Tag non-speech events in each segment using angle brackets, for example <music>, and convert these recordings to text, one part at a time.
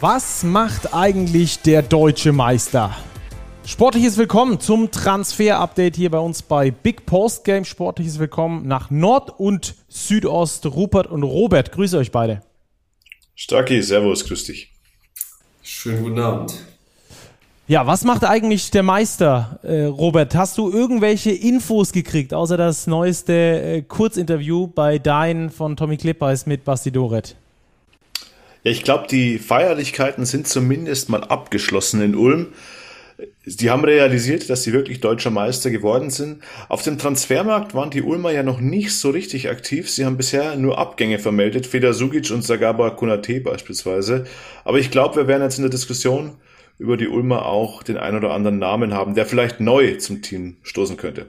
Was macht eigentlich der deutsche Meister? Sportliches Willkommen zum Transfer-Update hier bei uns bei Big Post Game. Sportliches Willkommen nach Nord- und Südost. Rupert und Robert, grüße euch beide. Starki, Servus, grüß dich. Schönen guten Abend. Ja, was macht eigentlich der Meister, äh, Robert? Hast du irgendwelche Infos gekriegt, außer das neueste äh, Kurzinterview bei Dein von Tommy Klippers mit Basti Doret? Ja, ich glaube, die Feierlichkeiten sind zumindest mal abgeschlossen in Ulm. Die haben realisiert, dass sie wirklich deutscher Meister geworden sind. Auf dem Transfermarkt waren die Ulmer ja noch nicht so richtig aktiv. Sie haben bisher nur Abgänge vermeldet, Feder Sugic und Sagaba Kunate beispielsweise. Aber ich glaube, wir werden jetzt in der Diskussion über die Ulmer auch den ein oder anderen Namen haben, der vielleicht neu zum Team stoßen könnte.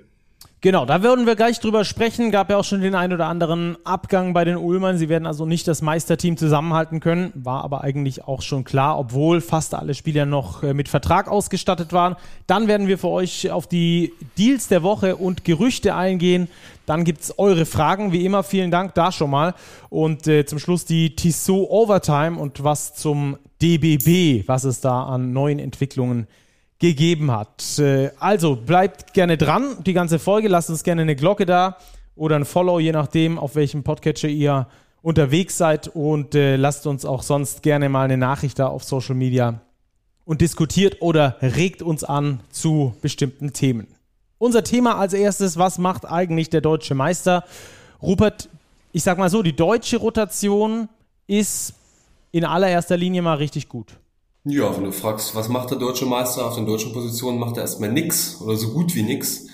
Genau, da würden wir gleich drüber sprechen. Gab ja auch schon den ein oder anderen Abgang bei den Ulmern. Sie werden also nicht das Meisterteam zusammenhalten können. War aber eigentlich auch schon klar, obwohl fast alle Spieler noch äh, mit Vertrag ausgestattet waren. Dann werden wir für euch auf die Deals der Woche und Gerüchte eingehen. Dann gibt's eure Fragen. Wie immer, vielen Dank da schon mal. Und äh, zum Schluss die Tissot Overtime und was zum DBB, was es da an neuen Entwicklungen gegeben hat. Äh, also bleibt gerne dran, die ganze Folge. Lasst uns gerne eine Glocke da oder ein Follow, je nachdem, auf welchem Podcatcher ihr unterwegs seid. Und äh, lasst uns auch sonst gerne mal eine Nachricht da auf Social Media und diskutiert oder regt uns an zu bestimmten Themen. Unser Thema als erstes, was macht eigentlich der deutsche Meister? Rupert, ich sag mal so, die deutsche Rotation ist in allererster Linie mal richtig gut. Ja, wenn du fragst, was macht der deutsche Meister auf den deutschen Positionen, macht er erstmal nix oder so gut wie nix.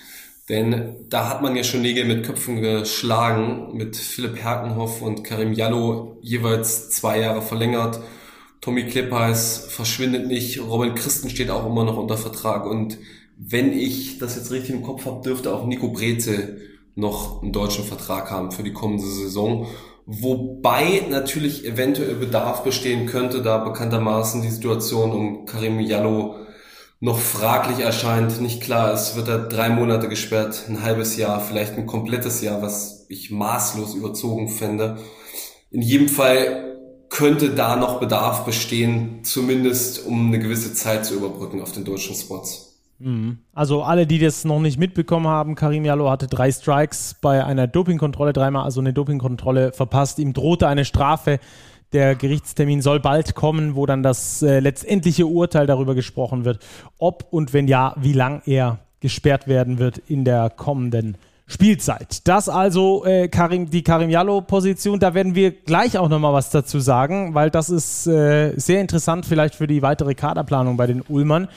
Denn da hat man ja schon Nägel mit Köpfen geschlagen, mit Philipp Herkenhoff und Karim Jallo jeweils zwei Jahre verlängert. Tommy Klippheis verschwindet nicht, Robin Christen steht auch immer noch unter Vertrag und wenn ich das jetzt richtig im Kopf habe, dürfte auch Nico Breze noch einen deutschen Vertrag haben für die kommende Saison. Wobei natürlich eventuell Bedarf bestehen könnte, da bekanntermaßen die Situation um Karim Jallo noch fraglich erscheint, nicht klar ist, wird er drei Monate gesperrt, ein halbes Jahr, vielleicht ein komplettes Jahr, was ich maßlos überzogen fände. In jedem Fall könnte da noch Bedarf bestehen, zumindest um eine gewisse Zeit zu überbrücken auf den deutschen Spots. Mhm. Also alle, die das noch nicht mitbekommen haben, Karim Jallo hatte drei Strikes bei einer Dopingkontrolle, dreimal also eine Dopingkontrolle verpasst. Ihm drohte eine Strafe. Der Gerichtstermin soll bald kommen, wo dann das äh, letztendliche Urteil darüber gesprochen wird, ob und wenn ja, wie lang er gesperrt werden wird in der kommenden Spielzeit. Das also äh, Karim, die Karim Jallo-Position. Da werden wir gleich auch nochmal was dazu sagen, weil das ist äh, sehr interessant vielleicht für die weitere Kaderplanung bei den Ulmern,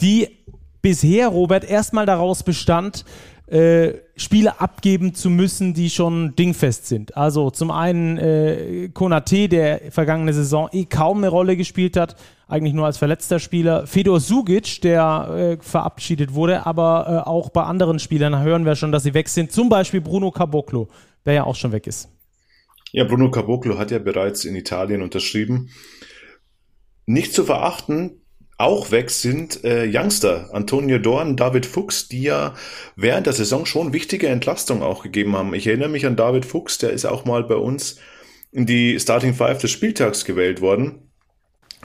die bisher, Robert, erstmal daraus bestand, äh, Spiele abgeben zu müssen, die schon dingfest sind. Also zum einen äh, Konate, der vergangene Saison eh kaum eine Rolle gespielt hat, eigentlich nur als verletzter Spieler. Fedor Sugic, der äh, verabschiedet wurde, aber äh, auch bei anderen Spielern hören wir schon, dass sie weg sind. Zum Beispiel Bruno Caboclo, der ja auch schon weg ist. Ja, Bruno Caboclo hat ja bereits in Italien unterschrieben. Nicht zu verachten, auch weg sind äh, Youngster, Antonio Dorn, David Fuchs, die ja während der Saison schon wichtige Entlastung auch gegeben haben. Ich erinnere mich an David Fuchs, der ist auch mal bei uns in die Starting Five des Spieltags gewählt worden.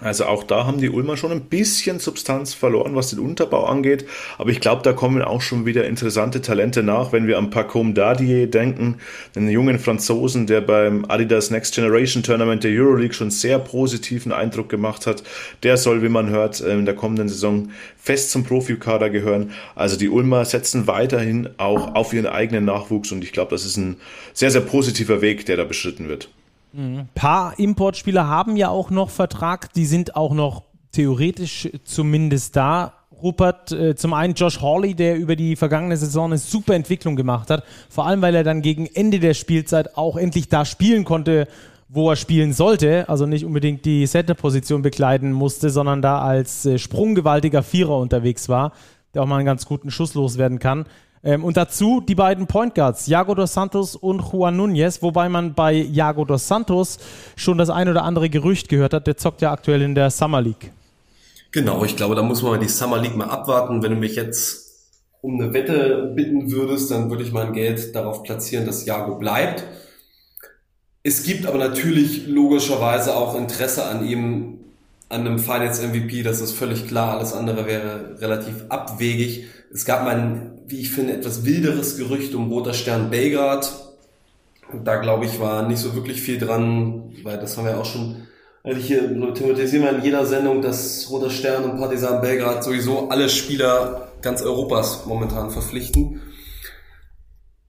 Also auch da haben die Ulmer schon ein bisschen Substanz verloren, was den Unterbau angeht. Aber ich glaube, da kommen auch schon wieder interessante Talente nach, wenn wir an Pacom Dadier denken, den jungen Franzosen, der beim Adidas Next Generation Tournament der Euroleague schon sehr positiven Eindruck gemacht hat. Der soll, wie man hört, in der kommenden Saison fest zum Profikader gehören. Also die Ulmer setzen weiterhin auch auf ihren eigenen Nachwuchs und ich glaube, das ist ein sehr, sehr positiver Weg, der da beschritten wird. Ein paar Importspieler haben ja auch noch Vertrag, die sind auch noch theoretisch zumindest da. Rupert, äh, zum einen Josh Hawley, der über die vergangene Saison eine super Entwicklung gemacht hat, vor allem weil er dann gegen Ende der Spielzeit auch endlich da spielen konnte, wo er spielen sollte, also nicht unbedingt die Center-Position bekleiden musste, sondern da als äh, sprunggewaltiger Vierer unterwegs war, der auch mal einen ganz guten Schuss loswerden kann. Ähm, und dazu die beiden Point Guards, Jago dos Santos und Juan Núñez, wobei man bei Jago dos Santos schon das ein oder andere Gerücht gehört hat. Der zockt ja aktuell in der Summer League. Genau, ich glaube, da muss man die Summer League mal abwarten. Wenn du mich jetzt um eine Wette bitten würdest, dann würde ich mein Geld darauf platzieren, dass Jago bleibt. Es gibt aber natürlich logischerweise auch Interesse an ihm an einem Finals MVP, das ist völlig klar, alles andere wäre relativ abwegig. Es gab mal ein, wie ich finde, etwas wilderes Gerücht um Roter Stern Belgrad. Da glaube ich, war nicht so wirklich viel dran, weil das haben wir auch schon, also hier thematisieren wir in jeder Sendung, dass Roter Stern und Partisan Belgrad sowieso alle Spieler ganz Europas momentan verpflichten.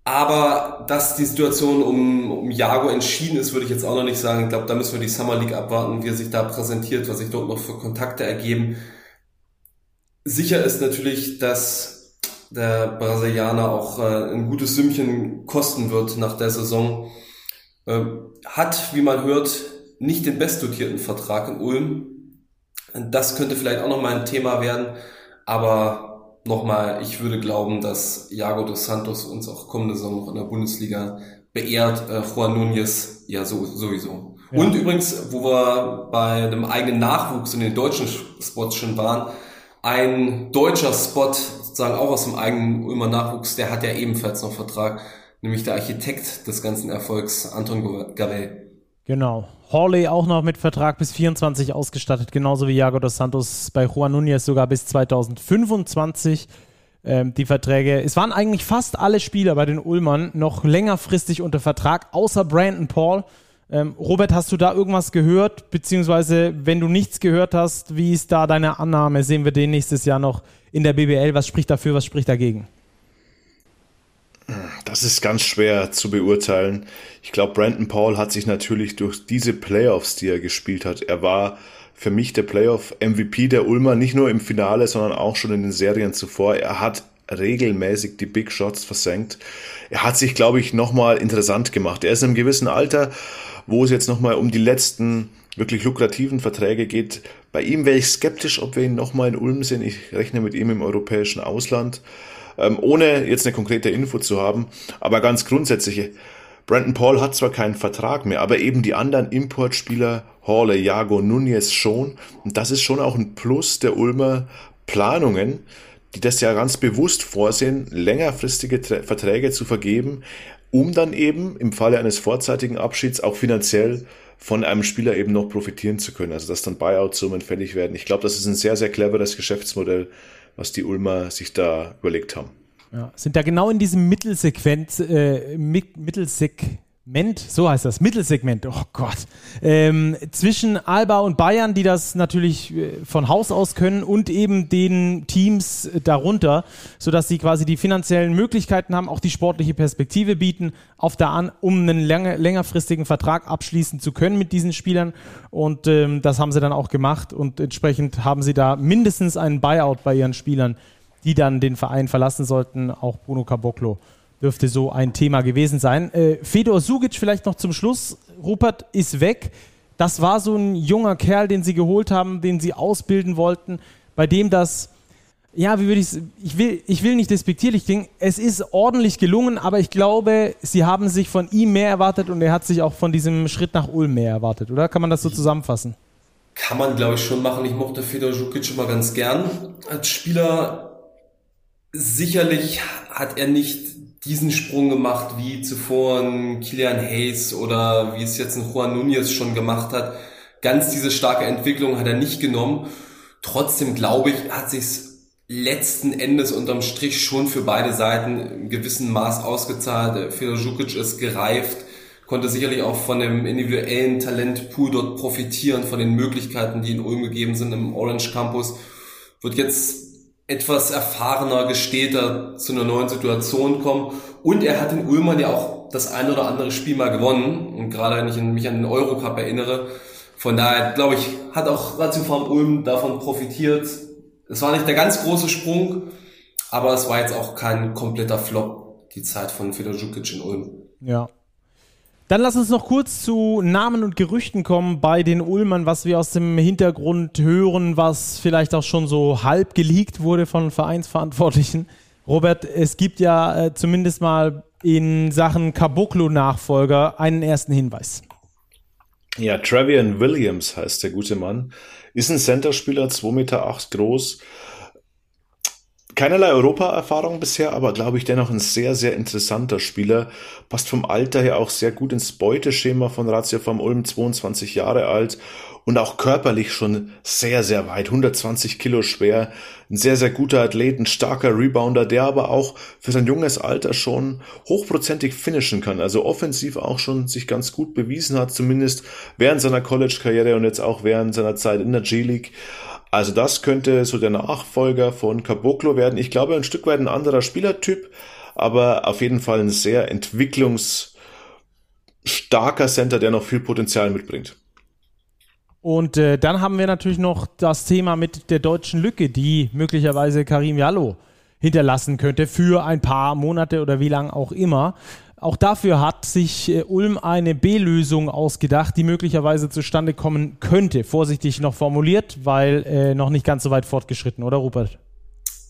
Aber dass die Situation um, um Jago entschieden ist, würde ich jetzt auch noch nicht sagen. Ich glaube, da müssen wir die Summer League abwarten, wie er sich da präsentiert, was sich dort noch für Kontakte ergeben. Sicher ist natürlich, dass der Brasilianer auch äh, ein gutes Sümmchen kosten wird nach der Saison. Ähm, hat, wie man hört, nicht den bestdotierten Vertrag in Ulm. Das könnte vielleicht auch noch mal ein Thema werden, aber nochmal, ich würde glauben, dass Iago dos Santos uns auch kommende Saison noch in der Bundesliga beehrt. Äh, Juan Núñez ja so, sowieso. Ja. Und übrigens, wo wir bei einem eigenen Nachwuchs in den deutschen Spots schon waren, ein deutscher Spot, sozusagen auch aus dem eigenen Ulmer Nachwuchs, der hat ja ebenfalls noch Vertrag, nämlich der Architekt des ganzen Erfolgs, Anton Gavel. Genau. Hawley auch noch mit Vertrag bis 24 ausgestattet, genauso wie Jago dos Santos bei Juan Núñez sogar bis 2025. Ähm, die Verträge, es waren eigentlich fast alle Spieler bei den Ulmern noch längerfristig unter Vertrag, außer Brandon Paul. Ähm, Robert, hast du da irgendwas gehört? Beziehungsweise, wenn du nichts gehört hast, wie ist da deine Annahme? Sehen wir den nächstes Jahr noch in der BBL? Was spricht dafür, was spricht dagegen? Das ist ganz schwer zu beurteilen. Ich glaube, Brandon Paul hat sich natürlich durch diese Playoffs, die er gespielt hat, er war für mich der Playoff-MVP der Ulmer, nicht nur im Finale, sondern auch schon in den Serien zuvor. Er hat regelmäßig die Big Shots versenkt. Er hat sich, glaube ich, nochmal interessant gemacht. Er ist in einem gewissen Alter, wo es jetzt nochmal um die letzten wirklich lukrativen Verträge geht. Bei ihm wäre ich skeptisch, ob wir ihn nochmal in Ulm sehen. Ich rechne mit ihm im europäischen Ausland ähm, ohne jetzt eine konkrete Info zu haben. Aber ganz grundsätzlich, Brandon Paul hat zwar keinen Vertrag mehr, aber eben die anderen Importspieler, Horle, Jago, Nunez schon. Und das ist schon auch ein Plus der Ulmer Planungen, die das ja ganz bewusst vorsehen, längerfristige Verträge zu vergeben, um dann eben im Falle eines vorzeitigen Abschieds auch finanziell von einem Spieler eben noch profitieren zu können. Also dass dann Buyout-Summen fällig werden. Ich glaube, das ist ein sehr, sehr cleveres Geschäftsmodell was die Ulmer sich da überlegt haben. Ja, sind da genau in diesem Mittelsegment, äh, Mittelsegment, so heißt das, Mittelsegment, oh Gott, ähm, zwischen Alba und Bayern, die das natürlich äh, von Haus aus können und eben den Teams darunter, sodass sie quasi die finanziellen Möglichkeiten haben, auch die sportliche Perspektive bieten, auf der An um einen länger, längerfristigen Vertrag abschließen zu können mit diesen Spielern. Und ähm, das haben sie dann auch gemacht und entsprechend haben sie da mindestens einen Buyout bei ihren Spielern, die dann den Verein verlassen sollten, auch Bruno Caboclo dürfte so ein Thema gewesen sein. Äh, Fedor Sugic vielleicht noch zum Schluss. Rupert ist weg. Das war so ein junger Kerl, den sie geholt haben, den sie ausbilden wollten, bei dem das, ja, wie würde ich ich will, ich will nicht despektierlich klingen, es ist ordentlich gelungen, aber ich glaube, sie haben sich von ihm mehr erwartet und er hat sich auch von diesem Schritt nach Ulm mehr erwartet, oder? Kann man das so zusammenfassen? Kann man, glaube ich, schon machen. Ich mochte Fedor schon mal ganz gern als Spieler. Sicherlich hat er nicht diesen Sprung gemacht, wie zuvor ein Kilian Hayes oder wie es jetzt ein Juan Nunez schon gemacht hat. Ganz diese starke Entwicklung hat er nicht genommen. Trotzdem glaube ich, hat sich letzten Endes unterm Strich schon für beide Seiten im gewissen Maß ausgezahlt. Fedor Žukic ist gereift, konnte sicherlich auch von dem individuellen Talentpool dort profitieren, von den Möglichkeiten, die in Ulm gegeben sind im Orange Campus. Wird jetzt etwas erfahrener, gestäter zu einer neuen Situation kommen. Und er hat in Ulmern ja auch das ein oder andere Spiel mal gewonnen. Und gerade wenn ich mich an den Eurocup erinnere. Von daher, glaube ich, hat auch Ratio Farm Ulm davon profitiert. Es war nicht der ganz große Sprung, aber es war jetzt auch kein kompletter Flop, die Zeit von Fedor Djukic in Ulm. Ja, dann lass uns noch kurz zu Namen und Gerüchten kommen bei den Ulmern, was wir aus dem Hintergrund hören, was vielleicht auch schon so halb geleakt wurde von Vereinsverantwortlichen. Robert, es gibt ja äh, zumindest mal in Sachen Caboclo-Nachfolger einen ersten Hinweis. Ja, Travian Williams heißt der gute Mann. Ist ein Centerspieler, 2,8 Meter groß, keinerlei Europa-Erfahrung bisher, aber glaube ich dennoch ein sehr, sehr interessanter Spieler. Passt vom Alter her auch sehr gut ins Beuteschema von Ratio vom Ulm, 22 Jahre alt und auch körperlich schon sehr, sehr weit. 120 Kilo schwer, ein sehr, sehr guter Athlet, ein starker Rebounder, der aber auch für sein junges Alter schon hochprozentig finishen kann. Also offensiv auch schon sich ganz gut bewiesen hat, zumindest während seiner College-Karriere und jetzt auch während seiner Zeit in der G-League. Also das könnte so der Nachfolger von Caboclo werden. Ich glaube, ein Stück weit ein anderer Spielertyp, aber auf jeden Fall ein sehr entwicklungsstarker Center, der noch viel Potenzial mitbringt. Und äh, dann haben wir natürlich noch das Thema mit der deutschen Lücke, die möglicherweise Karim Jallo hinterlassen könnte für ein paar Monate oder wie lang auch immer. Auch dafür hat sich äh, Ulm eine B-Lösung ausgedacht, die möglicherweise zustande kommen könnte. Vorsichtig noch formuliert, weil äh, noch nicht ganz so weit fortgeschritten, oder Rupert?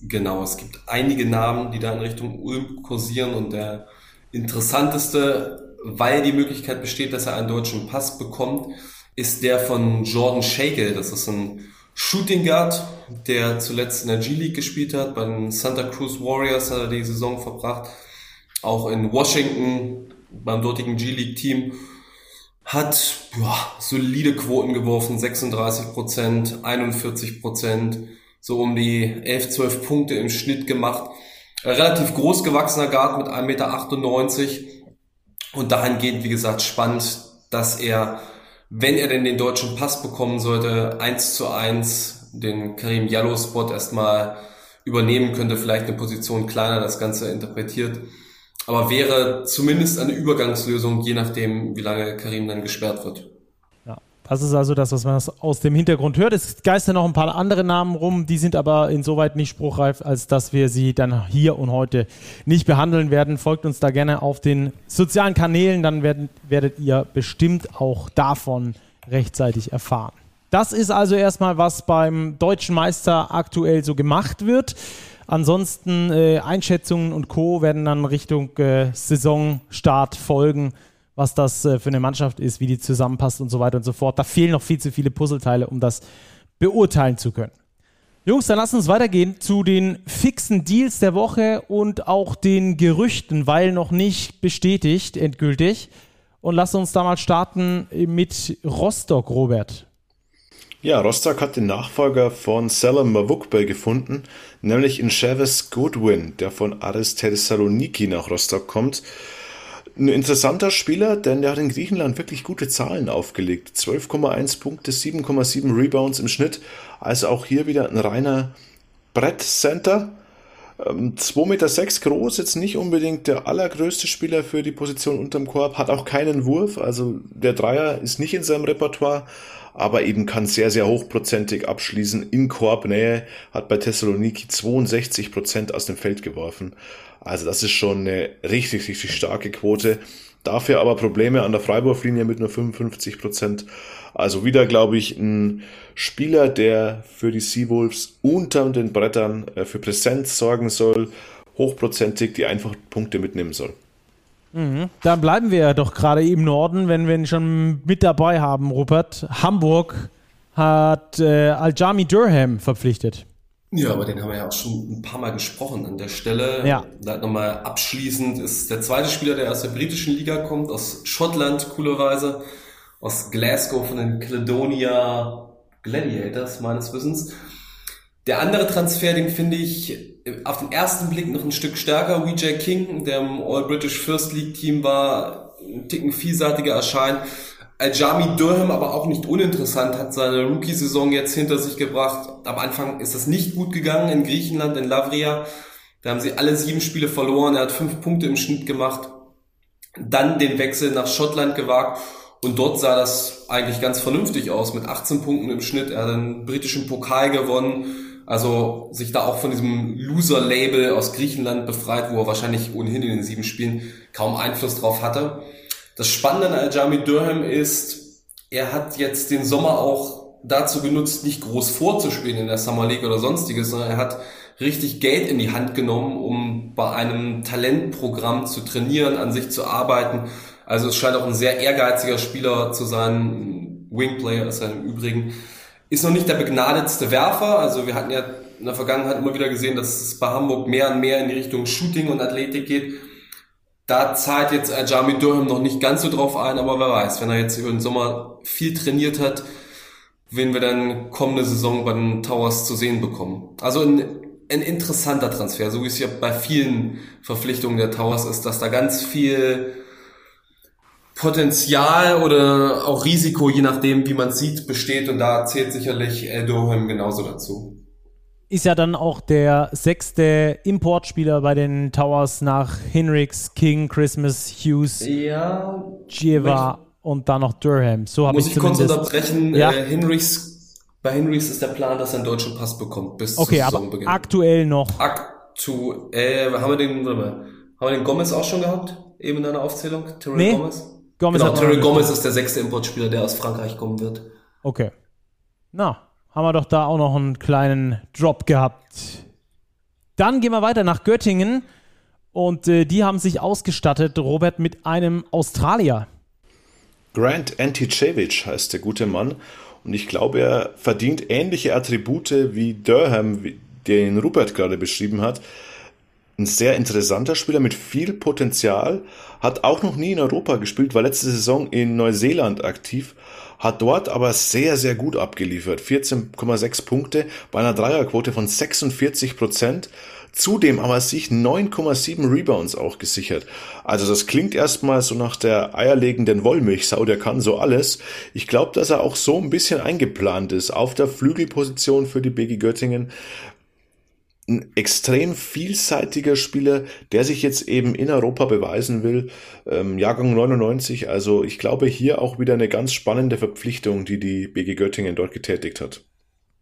Genau, es gibt einige Namen, die da in Richtung Ulm kursieren und der interessanteste, weil die Möglichkeit besteht, dass er einen deutschen Pass bekommt, ist der von Jordan Shakel. Das ist ein Shooting Guard, der zuletzt in der G-League gespielt hat. Bei den Santa Cruz Warriors hat er die Saison verbracht. Auch in Washington beim dortigen G-League-Team hat boah, solide Quoten geworfen, 36 Prozent, 41 Prozent, so um die 11, 12 Punkte im Schnitt gemacht. Relativ groß gewachsener Guard mit 1,98 Meter und dahingehend, wie gesagt, spannend, dass er wenn er denn den deutschen Pass bekommen sollte, eins zu eins den Karim Jallo-Spot erstmal übernehmen könnte, vielleicht eine Position kleiner das Ganze interpretiert. Aber wäre zumindest eine Übergangslösung, je nachdem, wie lange Karim dann gesperrt wird. Das ist also das, was man aus dem Hintergrund hört. Es geistern noch ein paar andere Namen rum, die sind aber insoweit nicht spruchreif, als dass wir sie dann hier und heute nicht behandeln werden. Folgt uns da gerne auf den sozialen Kanälen, dann werden, werdet ihr bestimmt auch davon rechtzeitig erfahren. Das ist also erstmal, was beim deutschen Meister aktuell so gemacht wird. Ansonsten äh, Einschätzungen und Co. werden dann Richtung äh, Saisonstart folgen was das äh, für eine Mannschaft ist, wie die zusammenpasst und so weiter und so fort. Da fehlen noch viel zu viele Puzzleteile, um das beurteilen zu können. Jungs, dann lass uns weitergehen zu den fixen Deals der Woche und auch den Gerüchten, weil noch nicht bestätigt, endgültig. Und lass uns da mal starten mit Rostock, Robert. Ja, Rostock hat den Nachfolger von Salam Mavukbe gefunden, nämlich in Chavez Goodwin, der von Aris Thessaloniki nach Rostock kommt. Ein interessanter Spieler, denn der hat in Griechenland wirklich gute Zahlen aufgelegt. 12,1 Punkte, 7,7 Rebounds im Schnitt. Also auch hier wieder ein reiner Brettcenter. 2,6 ähm, Meter sechs groß, jetzt nicht unbedingt der allergrößte Spieler für die Position unterm Korb, hat auch keinen Wurf, also der Dreier ist nicht in seinem Repertoire, aber eben kann sehr, sehr hochprozentig abschließen in Korbnähe, hat bei Thessaloniki 62 Prozent aus dem Feld geworfen. Also das ist schon eine richtig, richtig starke Quote. Dafür aber Probleme an der Freiwurflinie mit nur 55 Prozent. Also wieder, glaube ich, ein Spieler, der für die Seawolves unter den Brettern äh, für Präsenz sorgen soll, hochprozentig die einfach Punkte mitnehmen soll. Mhm. Dann bleiben wir ja doch gerade im Norden, wenn wir ihn schon mit dabei haben, Rupert. Hamburg hat äh, Aljami Durham verpflichtet. Ja, aber den haben wir ja auch schon ein paar Mal gesprochen an der Stelle. Ja. Da nochmal abschließend ist der zweite Spieler, der aus der britischen Liga kommt, aus Schottland, coolerweise, aus Glasgow von den Caledonia Gladiators, meines Wissens. Der andere Transfer, den finde ich auf den ersten Blick noch ein Stück stärker. WJ King, der im All-British First League Team war, ein Ticken vielseitiger erscheint. Aljami Durham aber auch nicht uninteressant, hat seine Rookie-Saison jetzt hinter sich gebracht. Am Anfang ist das nicht gut gegangen in Griechenland, in Lavria. Da haben sie alle sieben Spiele verloren. Er hat fünf Punkte im Schnitt gemacht. Dann den Wechsel nach Schottland gewagt. Und dort sah das eigentlich ganz vernünftig aus mit 18 Punkten im Schnitt. Er hat den britischen Pokal gewonnen. Also sich da auch von diesem Loser-Label aus Griechenland befreit, wo er wahrscheinlich ohnehin in den sieben Spielen kaum Einfluss drauf hatte. Das Spannende an Aljami Durham ist, er hat jetzt den Sommer auch dazu genutzt, nicht groß vorzuspielen in der Summer League oder sonstiges, sondern er hat richtig Geld in die Hand genommen, um bei einem Talentprogramm zu trainieren, an sich zu arbeiten. Also es scheint auch ein sehr ehrgeiziger Spieler zu sein. Wingplayer ist er im Übrigen. Ist noch nicht der begnadetste Werfer. Also wir hatten ja in der Vergangenheit immer wieder gesehen, dass es bei Hamburg mehr und mehr in die Richtung Shooting und Athletik geht. Da zahlt jetzt Jamie Durham noch nicht ganz so drauf ein, aber wer weiß, wenn er jetzt über den Sommer viel trainiert hat, wen wir dann kommende Saison bei den Towers zu sehen bekommen. Also ein, ein interessanter Transfer, so wie es ja bei vielen Verpflichtungen der Towers ist, dass da ganz viel Potenzial oder auch Risiko, je nachdem, wie man sieht, besteht. Und da zählt sicherlich El Durham genauso dazu. Ist ja dann auch der sechste Importspieler bei den Towers nach Hinricks, King, Christmas, Hughes, ja, Gieva und dann noch Durham. So habe ich Muss ich kurz unterbrechen. Ja. Äh, Hinrichs, bei Hinrichs ist der Plan, dass er einen deutschen Pass bekommt bis okay, zum Saisonbeginn. aber aktuell noch. Aktuell, haben wir den, warte mal, haben wir den Gomez auch schon gehabt? Eben in deiner Aufzählung? Terrell nee. Gomez? Gomez genau, Terry Gomez ist der sechste Importspieler, der aus Frankreich kommen wird. Okay. Na, haben wir doch da auch noch einen kleinen Drop gehabt. Dann gehen wir weiter nach Göttingen und äh, die haben sich ausgestattet, Robert, mit einem Australier. Grant Anticevic heißt der gute Mann und ich glaube, er verdient ähnliche Attribute wie Durham, den Rupert gerade beschrieben hat ein sehr interessanter Spieler mit viel Potenzial, hat auch noch nie in Europa gespielt, war letzte Saison in Neuseeland aktiv, hat dort aber sehr, sehr gut abgeliefert. 14,6 Punkte bei einer Dreierquote von 46 Prozent. Zudem aber sich 9,7 Rebounds auch gesichert. Also das klingt erstmal so nach der eierlegenden Wollmilchsau, der kann so alles. Ich glaube, dass er auch so ein bisschen eingeplant ist auf der Flügelposition für die BG Göttingen ein extrem vielseitiger Spieler, der sich jetzt eben in Europa beweisen will. Ähm, Jahrgang 99, also ich glaube hier auch wieder eine ganz spannende Verpflichtung, die die BG Göttingen dort getätigt hat.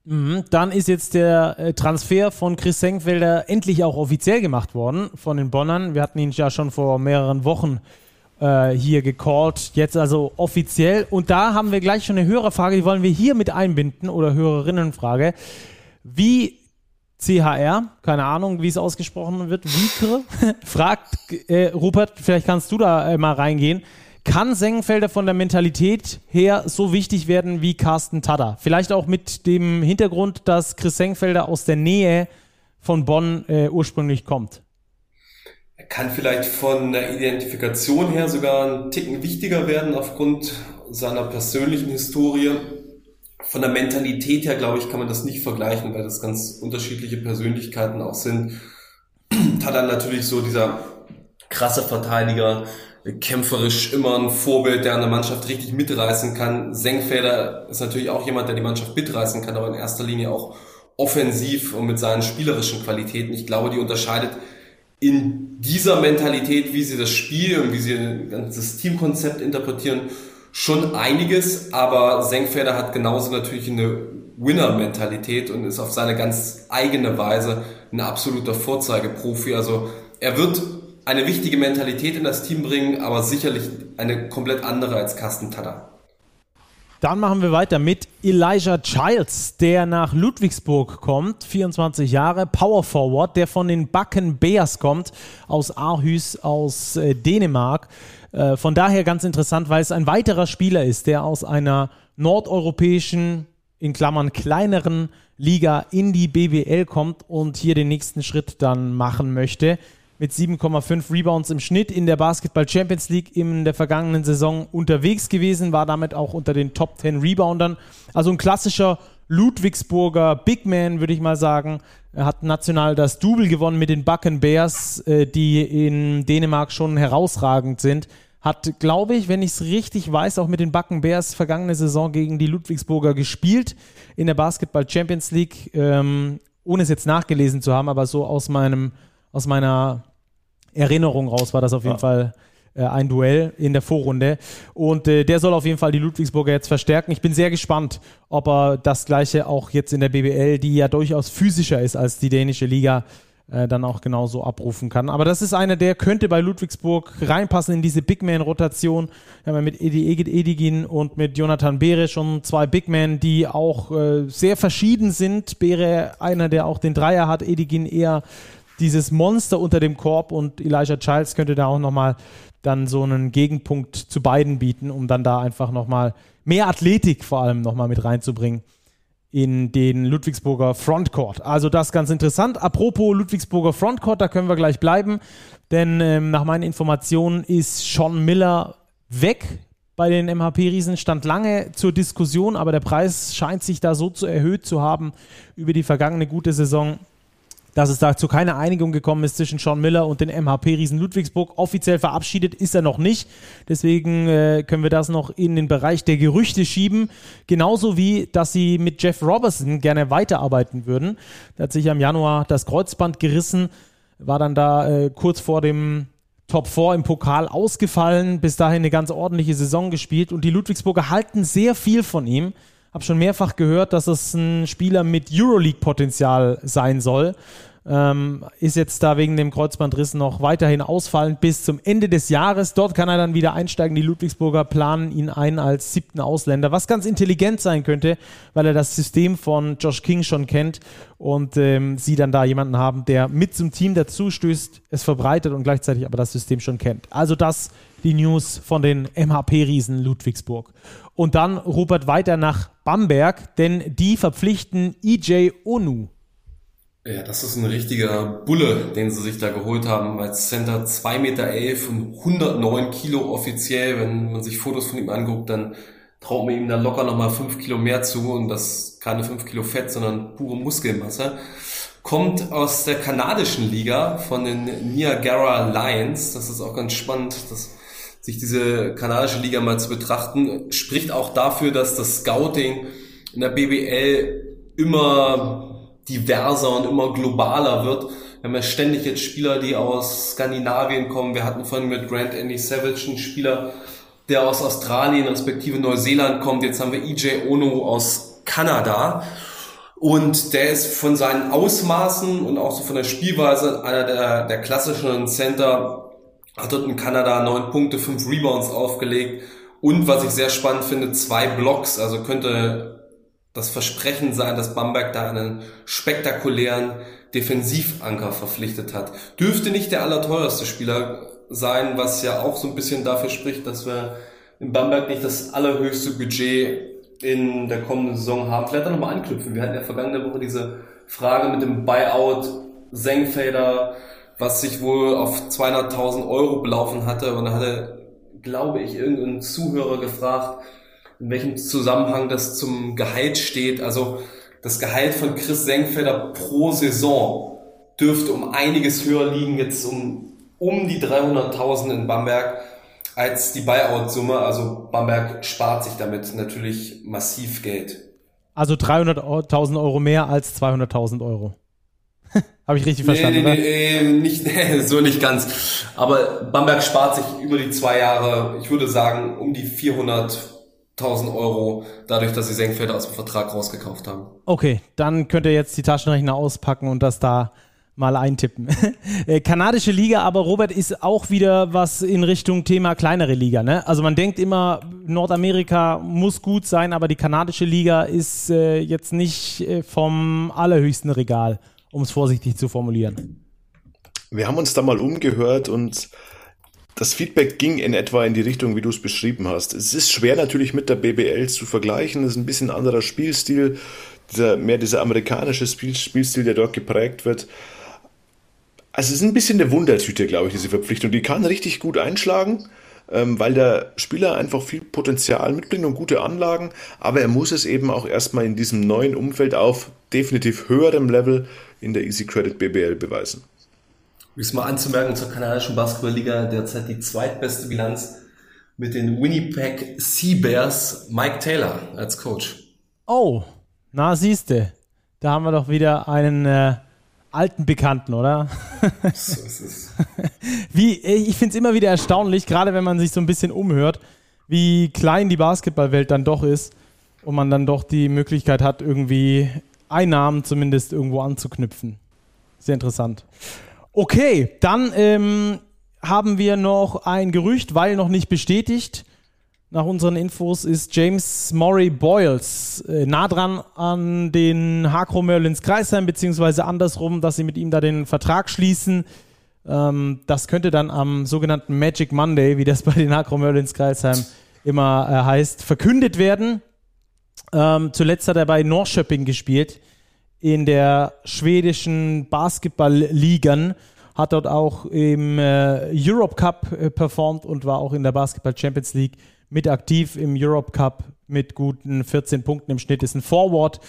Mhm, dann ist jetzt der äh, Transfer von Chris Senkfelder endlich auch offiziell gemacht worden von den Bonnern. Wir hatten ihn ja schon vor mehreren Wochen äh, hier gecallt, jetzt also offiziell. Und da haben wir gleich schon eine Hörerfrage, die wollen wir hier mit einbinden oder Hörerinnenfrage. Wie CHR, keine Ahnung, wie es ausgesprochen wird, Wikre, <laughs> fragt äh, Rupert, vielleicht kannst du da äh, mal reingehen. Kann Sengenfelder von der Mentalität her so wichtig werden wie Carsten Tada? Vielleicht auch mit dem Hintergrund, dass Chris Sengenfelder aus der Nähe von Bonn äh, ursprünglich kommt. Er kann vielleicht von der Identifikation her sogar einen Ticken wichtiger werden aufgrund seiner persönlichen Historie von der Mentalität her, glaube ich, kann man das nicht vergleichen, weil das ganz unterschiedliche Persönlichkeiten auch sind. <clears throat> Hat natürlich so dieser krasse Verteidiger, kämpferisch immer ein Vorbild, der eine Mannschaft richtig mitreißen kann. Senkfelder ist natürlich auch jemand, der die Mannschaft mitreißen kann, aber in erster Linie auch offensiv und mit seinen spielerischen Qualitäten. Ich glaube, die unterscheidet in dieser Mentalität, wie sie das Spiel und wie sie ganzes Teamkonzept interpretieren, schon einiges, aber Senkfelder hat genauso natürlich eine Winner-Mentalität und ist auf seine ganz eigene Weise ein absoluter Vorzeigeprofi. Also er wird eine wichtige Mentalität in das Team bringen, aber sicherlich eine komplett andere als Carsten Tada. Dann machen wir weiter mit Elijah Childs, der nach Ludwigsburg kommt, 24 Jahre, Power Forward, der von den Backen Bears kommt, aus Aarhus, aus äh, Dänemark. Äh, von daher ganz interessant, weil es ein weiterer Spieler ist, der aus einer nordeuropäischen, in Klammern kleineren Liga in die BBL kommt und hier den nächsten Schritt dann machen möchte. Mit 7,5 Rebounds im Schnitt in der Basketball Champions League in der vergangenen Saison unterwegs gewesen, war damit auch unter den Top 10 Reboundern. Also ein klassischer Ludwigsburger Big Man, würde ich mal sagen. Er hat national das Double gewonnen mit den Bucken Bears, äh, die in Dänemark schon herausragend sind. Hat, glaube ich, wenn ich es richtig weiß, auch mit den Bucken Bears vergangene Saison gegen die Ludwigsburger gespielt in der Basketball Champions League, ähm, ohne es jetzt nachgelesen zu haben, aber so aus meinem, aus meiner Erinnerung raus war das auf jeden ja. Fall ein Duell in der Vorrunde. Und äh, der soll auf jeden Fall die Ludwigsburger jetzt verstärken. Ich bin sehr gespannt, ob er das gleiche auch jetzt in der BBL, die ja durchaus physischer ist als die dänische Liga, äh, dann auch genauso abrufen kann. Aber das ist einer, der könnte bei Ludwigsburg reinpassen in diese Big Man-Rotation. Wir haben ja mit Edi Egid Edigin und mit Jonathan Beere schon zwei Big Men, die auch äh, sehr verschieden sind. Beere einer, der auch den Dreier hat, Edigin eher dieses Monster unter dem Korb und Elijah Childs könnte da auch nochmal dann so einen Gegenpunkt zu beiden bieten, um dann da einfach nochmal mehr Athletik vor allem nochmal mit reinzubringen in den Ludwigsburger Frontcourt. Also das ganz interessant. Apropos Ludwigsburger Frontcourt, da können wir gleich bleiben, denn ähm, nach meinen Informationen ist Sean Miller weg bei den MHP-Riesen stand lange zur Diskussion, aber der Preis scheint sich da so zu erhöht zu haben über die vergangene gute Saison, dass es dazu keine Einigung gekommen ist zwischen Sean Miller und den MHP-Riesen Ludwigsburg. Offiziell verabschiedet ist er noch nicht. Deswegen äh, können wir das noch in den Bereich der Gerüchte schieben. Genauso wie, dass sie mit Jeff Robertson gerne weiterarbeiten würden. Der hat sich im Januar das Kreuzband gerissen, war dann da äh, kurz vor dem Top 4 im Pokal ausgefallen, bis dahin eine ganz ordentliche Saison gespielt und die Ludwigsburger halten sehr viel von ihm habe schon mehrfach gehört, dass es ein Spieler mit Euroleague-Potenzial sein soll. Ähm, ist jetzt da wegen dem Kreuzbandriss noch weiterhin ausfallend bis zum Ende des Jahres. Dort kann er dann wieder einsteigen. Die Ludwigsburger planen ihn ein als siebten Ausländer, was ganz intelligent sein könnte, weil er das System von Josh King schon kennt und ähm, sie dann da jemanden haben, der mit zum Team dazu stößt, es verbreitet und gleichzeitig aber das System schon kennt. Also das die News von den MHP-Riesen Ludwigsburg. Und dann Rupert weiter nach Bamberg, denn die verpflichten EJ Onu. Ja, das ist ein richtiger Bulle, den sie sich da geholt haben als Center. 2,11 Meter elf und 109 Kilo offiziell. Wenn man sich Fotos von ihm anguckt, dann traut man ihm da locker nochmal 5 Kilo mehr zu und das keine 5 Kilo Fett, sondern pure Muskelmasse kommt aus der kanadischen Liga von den Niagara Lions. Das ist auch ganz spannend, dass sich diese kanadische Liga mal zu betrachten. Spricht auch dafür, dass das Scouting in der BBL immer diverser und immer globaler wird. Wir haben ja ständig jetzt Spieler, die aus Skandinavien kommen. Wir hatten vorhin mit Grant Andy Savage einen Spieler, der aus Australien respektive Neuseeland kommt. Jetzt haben wir EJ Ono aus Kanada. Und der ist von seinen Ausmaßen und auch so von der Spielweise einer der, der klassischen Center, hat dort in Kanada neun Punkte, fünf Rebounds aufgelegt und was ich sehr spannend finde, zwei Blocks. Also könnte das Versprechen sein, dass Bamberg da einen spektakulären Defensivanker verpflichtet hat. Dürfte nicht der allerteuerste Spieler sein, was ja auch so ein bisschen dafür spricht, dass wir in Bamberg nicht das allerhöchste Budget in der kommenden Saison haben. Vielleicht auch nochmal anknüpfen. Wir hatten ja vergangene Woche diese Frage mit dem Buyout Senkfelder, was sich wohl auf 200.000 Euro belaufen hatte. Und da hatte, glaube ich, irgendein Zuhörer gefragt, in welchem Zusammenhang das zum Gehalt steht. Also das Gehalt von Chris Senkfelder pro Saison dürfte um einiges höher liegen, jetzt um, um die 300.000 in Bamberg als die Buyout-Summe. Also Bamberg spart sich damit natürlich massiv Geld. Also 300.000 Euro mehr als 200.000 Euro. <laughs> Habe ich richtig verstanden? Nee, nee, nee, nicht, nee, <laughs> so nicht ganz. Aber Bamberg spart sich über die zwei Jahre, ich würde sagen, um die 400.000 Euro, dadurch, dass sie Senkfelder aus dem Vertrag rausgekauft haben. Okay, dann könnt ihr jetzt die Taschenrechner auspacken und das da mal eintippen. <laughs> Äh, kanadische Liga, aber Robert ist auch wieder was in Richtung Thema kleinere Liga. Ne? Also man denkt immer, Nordamerika muss gut sein, aber die kanadische Liga ist äh, jetzt nicht äh, vom allerhöchsten Regal, um es vorsichtig zu formulieren. Wir haben uns da mal umgehört und das Feedback ging in etwa in die Richtung, wie du es beschrieben hast. Es ist schwer natürlich mit der BBL zu vergleichen. Es ist ein bisschen anderer Spielstil, dieser, mehr dieser amerikanische Spiel, Spielstil, der dort geprägt wird. Also es ist ein bisschen eine Wundertüte, glaube ich, diese Verpflichtung. Die kann richtig gut einschlagen, ähm, weil der Spieler einfach viel Potenzial mitbringt und gute Anlagen, aber er muss es eben auch erstmal in diesem neuen Umfeld auf definitiv höherem Level in der Easy Credit BBL beweisen. Es mal anzumerken, zur kanadischen Basketballliga derzeit die zweitbeste Bilanz mit den Winnipeg Sea Bears, Mike Taylor als Coach. Oh, na siehste, da haben wir doch wieder einen äh, alten Bekannten, oder? <laughs> So ist es. <laughs> wie, ich finde es immer wieder erstaunlich, gerade wenn man sich so ein bisschen umhört, wie klein die Basketballwelt dann doch ist und man dann doch die Möglichkeit hat, irgendwie Einnahmen zumindest irgendwo anzuknüpfen. Sehr interessant. Okay, dann ähm, haben wir noch ein Gerücht, weil noch nicht bestätigt. Nach unseren Infos ist James Murray Boyles äh, nah dran an den Hakro Merlins Kreisheim, beziehungsweise andersrum, dass sie mit ihm da den Vertrag schließen. Ähm, das könnte dann am sogenannten Magic Monday, wie das bei den Hakro Merlins Kreisheim immer äh, heißt, verkündet werden. Ähm, zuletzt hat er bei Norrköping gespielt in der schwedischen Basketball-Ligan, hat dort auch im äh, Europe Cup äh, performt und war auch in der Basketball Champions League mit aktiv im Europe Cup mit guten 14 Punkten im Schnitt. Ist ein Forward,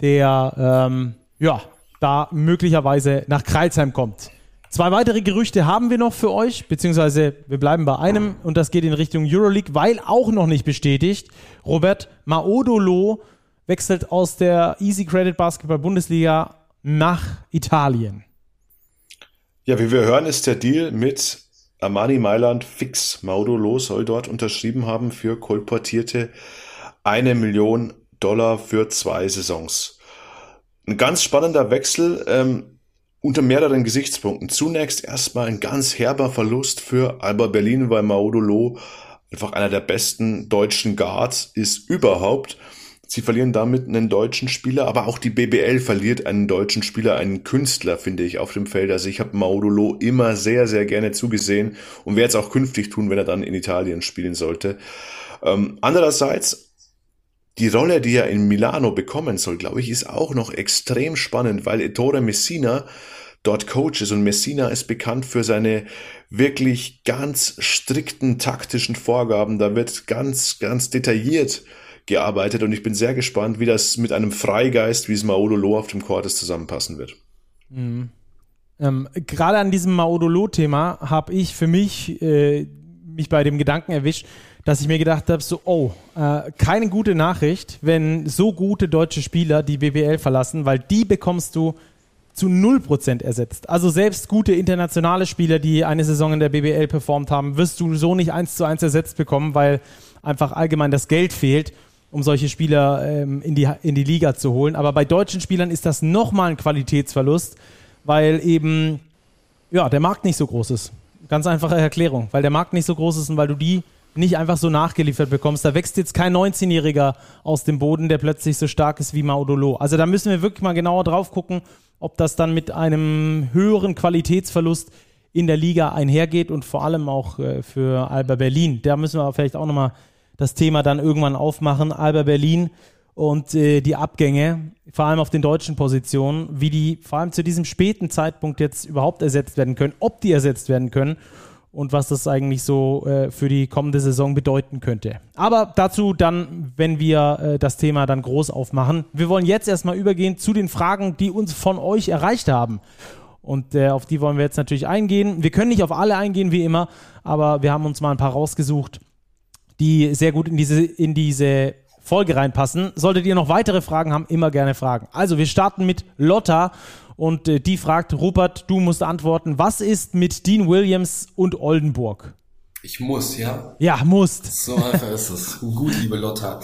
der ähm, ja da möglicherweise nach Kreilsheim kommt. Zwei weitere Gerüchte haben wir noch für euch, beziehungsweise wir bleiben bei einem und das geht in Richtung Euroleague, weil auch noch nicht bestätigt. Robert Maodolo wechselt aus der Easy Credit Basketball Bundesliga nach Italien. Ja, wie wir hören, ist der Deal mit Armani Mailand fix. Maudolo soll dort unterschrieben haben für kolportierte eine Million Dollar für zwei Saisons. Ein ganz spannender Wechsel ähm, unter mehreren Gesichtspunkten. Zunächst erstmal ein ganz herber Verlust für Alba Berlin, weil Maudolo einfach einer der besten deutschen Guards ist überhaupt. Sie verlieren damit einen deutschen Spieler, aber auch die BBL verliert einen deutschen Spieler, einen Künstler, finde ich, auf dem Feld. Also ich habe Maudolo immer sehr, sehr gerne zugesehen und werde es auch künftig tun, wenn er dann in Italien spielen sollte. Ähm, andererseits, die Rolle, die er in Milano bekommen soll, glaube ich, ist auch noch extrem spannend, weil Ettore Messina dort Coach ist und Messina ist bekannt für seine wirklich ganz strikten taktischen Vorgaben. Da wird ganz, ganz detailliert gearbeitet und ich bin sehr gespannt, wie das mit einem Freigeist wie es Maodolo auf dem Court zusammenpassen wird. Mhm. Ähm, Gerade an diesem Maodolo-Thema habe ich für mich äh, mich bei dem Gedanken erwischt, dass ich mir gedacht habe, so, oh, äh, keine gute Nachricht, wenn so gute deutsche Spieler die BBL verlassen, weil die bekommst du zu 0% ersetzt. Also selbst gute internationale Spieler, die eine Saison in der BBL performt haben, wirst du so nicht eins zu eins ersetzt bekommen, weil einfach allgemein das Geld fehlt um solche Spieler ähm, in, die, in die Liga zu holen. Aber bei deutschen Spielern ist das nochmal ein Qualitätsverlust, weil eben ja, der Markt nicht so groß ist. Ganz einfache Erklärung, weil der Markt nicht so groß ist und weil du die nicht einfach so nachgeliefert bekommst. Da wächst jetzt kein 19-Jähriger aus dem Boden, der plötzlich so stark ist wie Maudolo. Also da müssen wir wirklich mal genauer drauf gucken, ob das dann mit einem höheren Qualitätsverlust in der Liga einhergeht und vor allem auch äh, für Alba Berlin. Da müssen wir vielleicht auch nochmal das Thema dann irgendwann aufmachen. Alba Berlin und äh, die Abgänge, vor allem auf den deutschen Positionen, wie die vor allem zu diesem späten Zeitpunkt jetzt überhaupt ersetzt werden können, ob die ersetzt werden können und was das eigentlich so äh, für die kommende Saison bedeuten könnte. Aber dazu dann, wenn wir äh, das Thema dann groß aufmachen. Wir wollen jetzt erstmal übergehen zu den Fragen, die uns von euch erreicht haben. Und äh, auf die wollen wir jetzt natürlich eingehen. Wir können nicht auf alle eingehen, wie immer, aber wir haben uns mal ein paar rausgesucht, die sehr gut in diese, in diese Folge reinpassen. Solltet ihr noch weitere Fragen haben, immer gerne fragen. Also, wir starten mit Lotta und äh, die fragt, Rupert, du musst antworten, was ist mit Dean Williams und Oldenburg? Ich muss, ja? Ja, musst. So einfach ist es. Gut, liebe Lotta.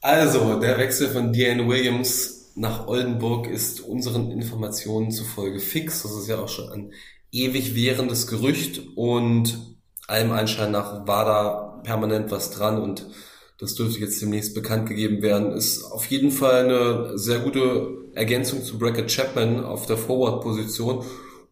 Also, der Wechsel von Dean Williams nach Oldenburg ist unseren Informationen zufolge fix. Das ist ja auch schon ein ewig währendes Gerücht und allem Anschein nach war da permanent was dran und das dürfte jetzt demnächst bekannt gegeben werden, ist auf jeden Fall eine sehr gute Ergänzung zu Brackett Chapman auf der Forward-Position.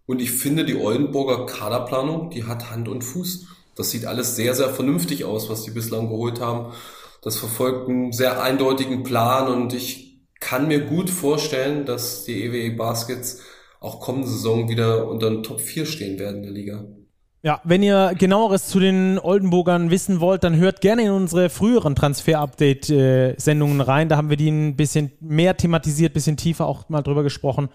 Und ich finde, die Oldenburger Kaderplanung, die hat Hand und Fuß. Das sieht alles sehr, sehr vernünftig aus, was die bislang geholt haben. Das verfolgt einen sehr eindeutigen Plan und ich kann mir gut vorstellen, dass die EWE Baskets auch kommende Saison wieder unter den Top 4 stehen werden in der Liga. Ja, wenn ihr genaueres zu den Oldenburgern wissen wollt, dann hört gerne in unsere früheren Transfer-Update-Sendungen rein. Da haben wir die ein bisschen mehr thematisiert, bisschen tiefer auch mal drüber gesprochen,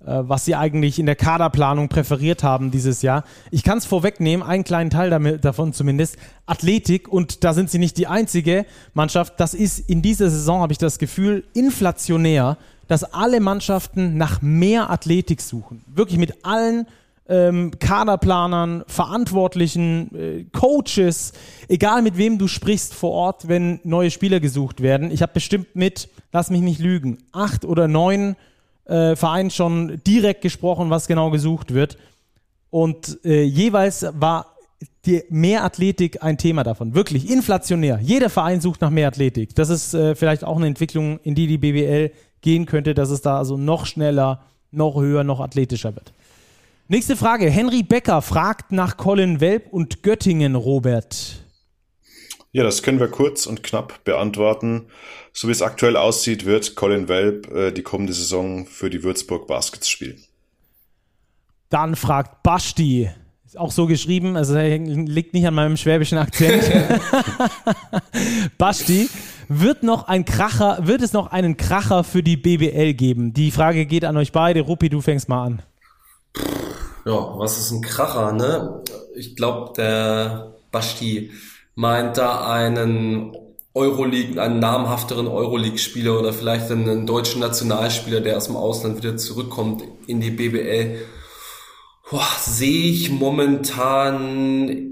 äh, was sie eigentlich in der Kaderplanung präferiert haben dieses Jahr. Ich kann es vorwegnehmen, einen kleinen Teil davon zumindest. Athletik, und da sind sie nicht die einzige Mannschaft. Das ist in dieser Saison, habe ich das Gefühl, inflationär, dass alle Mannschaften nach mehr Athletik suchen. Wirklich mit allen ähm, Kaderplanern, Verantwortlichen, äh, Coaches, egal mit wem du sprichst vor Ort, wenn neue Spieler gesucht werden. Ich habe bestimmt mit, lass mich nicht lügen, acht oder neun äh, Vereinen schon direkt gesprochen, was genau gesucht wird. Und äh, jeweils war die Mehrathletik ein Thema davon. Wirklich inflationär. Jeder Verein sucht nach mehr Athletik. Das ist äh, vielleicht auch eine Entwicklung, in die die BWL gehen könnte, dass es da also noch schneller, noch höher, noch athletischer wird. Nächste Frage. Henry Becker fragt nach Colin Welp und Göttingen, Robert. Ja, das können wir kurz und knapp beantworten. So wie es aktuell aussieht, wird Colin Welp äh, die kommende Saison für die Würzburg Baskets spielen. Dann fragt Basti, Ist auch so geschrieben, also liegt nicht an meinem schwäbischen Akzent. <laughs> Basti, wird noch ein Kracher, wird es noch einen Kracher für die BBL geben? Die Frage geht an euch beide. Ruppi, du fängst mal an. Ja, was ist ein Kracher, ne? Ich glaube, der Basti meint da einen Euroleague, einen namhafteren Euroleague-Spieler oder vielleicht einen deutschen Nationalspieler, der aus dem Ausland wieder zurückkommt in die BBL. Sehe ich momentan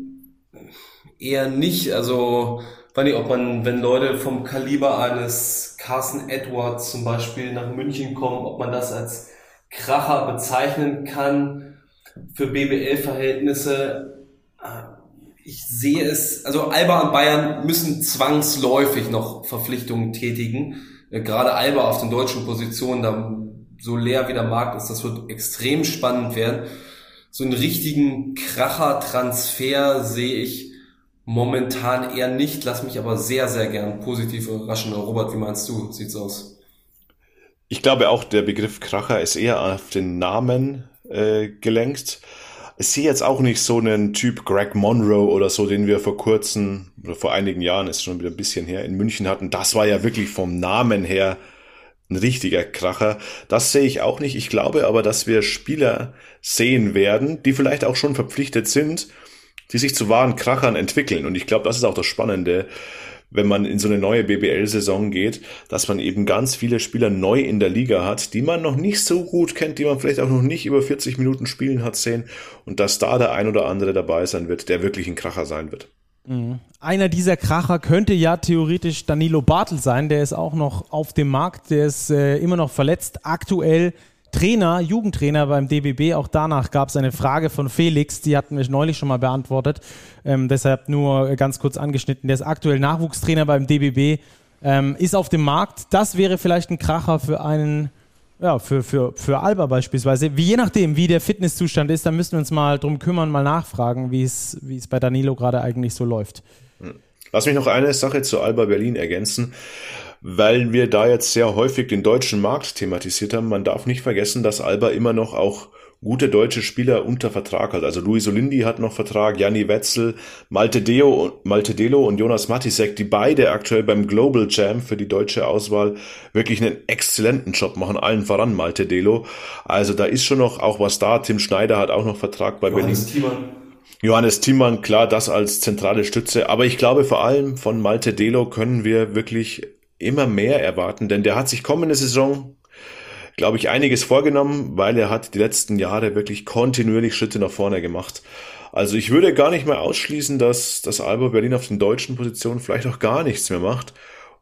eher nicht. Also, weiß nicht, ob man, wenn Leute vom Kaliber eines Carson Edwards zum Beispiel nach München kommen, ob man das als Kracher bezeichnen kann für BBL-Verhältnisse ich sehe es, also Alba und Bayern müssen zwangsläufig noch Verpflichtungen tätigen. Äh, gerade Alba auf den deutschen Positionen, da so leer wie der Markt ist, das wird extrem spannend werden. So einen richtigen Kracher-Transfer sehe ich momentan eher nicht, lass mich aber sehr, sehr gern positiv überraschen. Robert, wie meinst du? Sieht's aus? Ich glaube auch, der Begriff Kracher ist eher auf den Namen äh, gelenkt ich sehe jetzt auch nicht so einen Typ Greg Monroe oder so, den wir vor kurzem oder vor einigen Jahren, ist schon wieder ein bisschen her, in München hatten. Das war ja wirklich vom Namen her ein richtiger Kracher. Das sehe ich auch nicht. Ich glaube aber, dass wir Spieler sehen werden, die vielleicht auch schon verpflichtet sind, die sich zu wahren Krachern entwickeln. Und ich glaube, das ist auch das Spannende wenn man in so eine neue BBL-Saison geht, dass man eben ganz viele Spieler neu in der Liga hat, die man noch nicht so gut kennt, die man vielleicht auch noch nicht über 40 Minuten spielen hat sehen und dass da der ein oder andere dabei sein wird, der wirklich ein Kracher sein wird. Mhm. Einer dieser Kracher könnte ja theoretisch Danilo Bartel sein, der ist auch noch auf dem Markt, der ist äh, immer noch verletzt. Aktuell Trainer, Jugendtrainer beim DBB. Auch danach gab es eine Frage von Felix, die hatten wir neulich schon mal beantwortet. Ähm, deshalb nur ganz kurz angeschnitten. Der ist aktuell Nachwuchstrainer beim DBB, ähm, ist auf dem Markt. Das wäre vielleicht ein Kracher für einen, ja, für, für, für Alba beispielsweise. Wie, je nachdem, wie der Fitnesszustand ist, dann müssen wir uns mal drum kümmern, mal nachfragen, wie es, wie es bei Danilo gerade eigentlich so läuft. Lass mich noch eine Sache zu Alba Berlin ergänzen weil wir da jetzt sehr häufig den deutschen Markt thematisiert haben. Man darf nicht vergessen, dass Alba immer noch auch gute deutsche Spieler unter Vertrag hat. Also Luis Olindi hat noch Vertrag, Janni Wetzel, Malte, Deo, Malte Delo und Jonas Matisek, die beide aktuell beim Global Jam für die deutsche Auswahl wirklich einen exzellenten Job machen, allen voran Malte Delo. Also da ist schon noch auch was da. Tim Schneider hat auch noch Vertrag bei Johannes Berlin. Thiemann. Johannes Thiemann, klar, das als zentrale Stütze. Aber ich glaube vor allem von Malte Delo können wir wirklich immer mehr erwarten, denn der hat sich kommende Saison, glaube ich, einiges vorgenommen, weil er hat die letzten Jahre wirklich kontinuierlich Schritte nach vorne gemacht. Also ich würde gar nicht mehr ausschließen, dass das Alba Berlin auf den deutschen Positionen vielleicht auch gar nichts mehr macht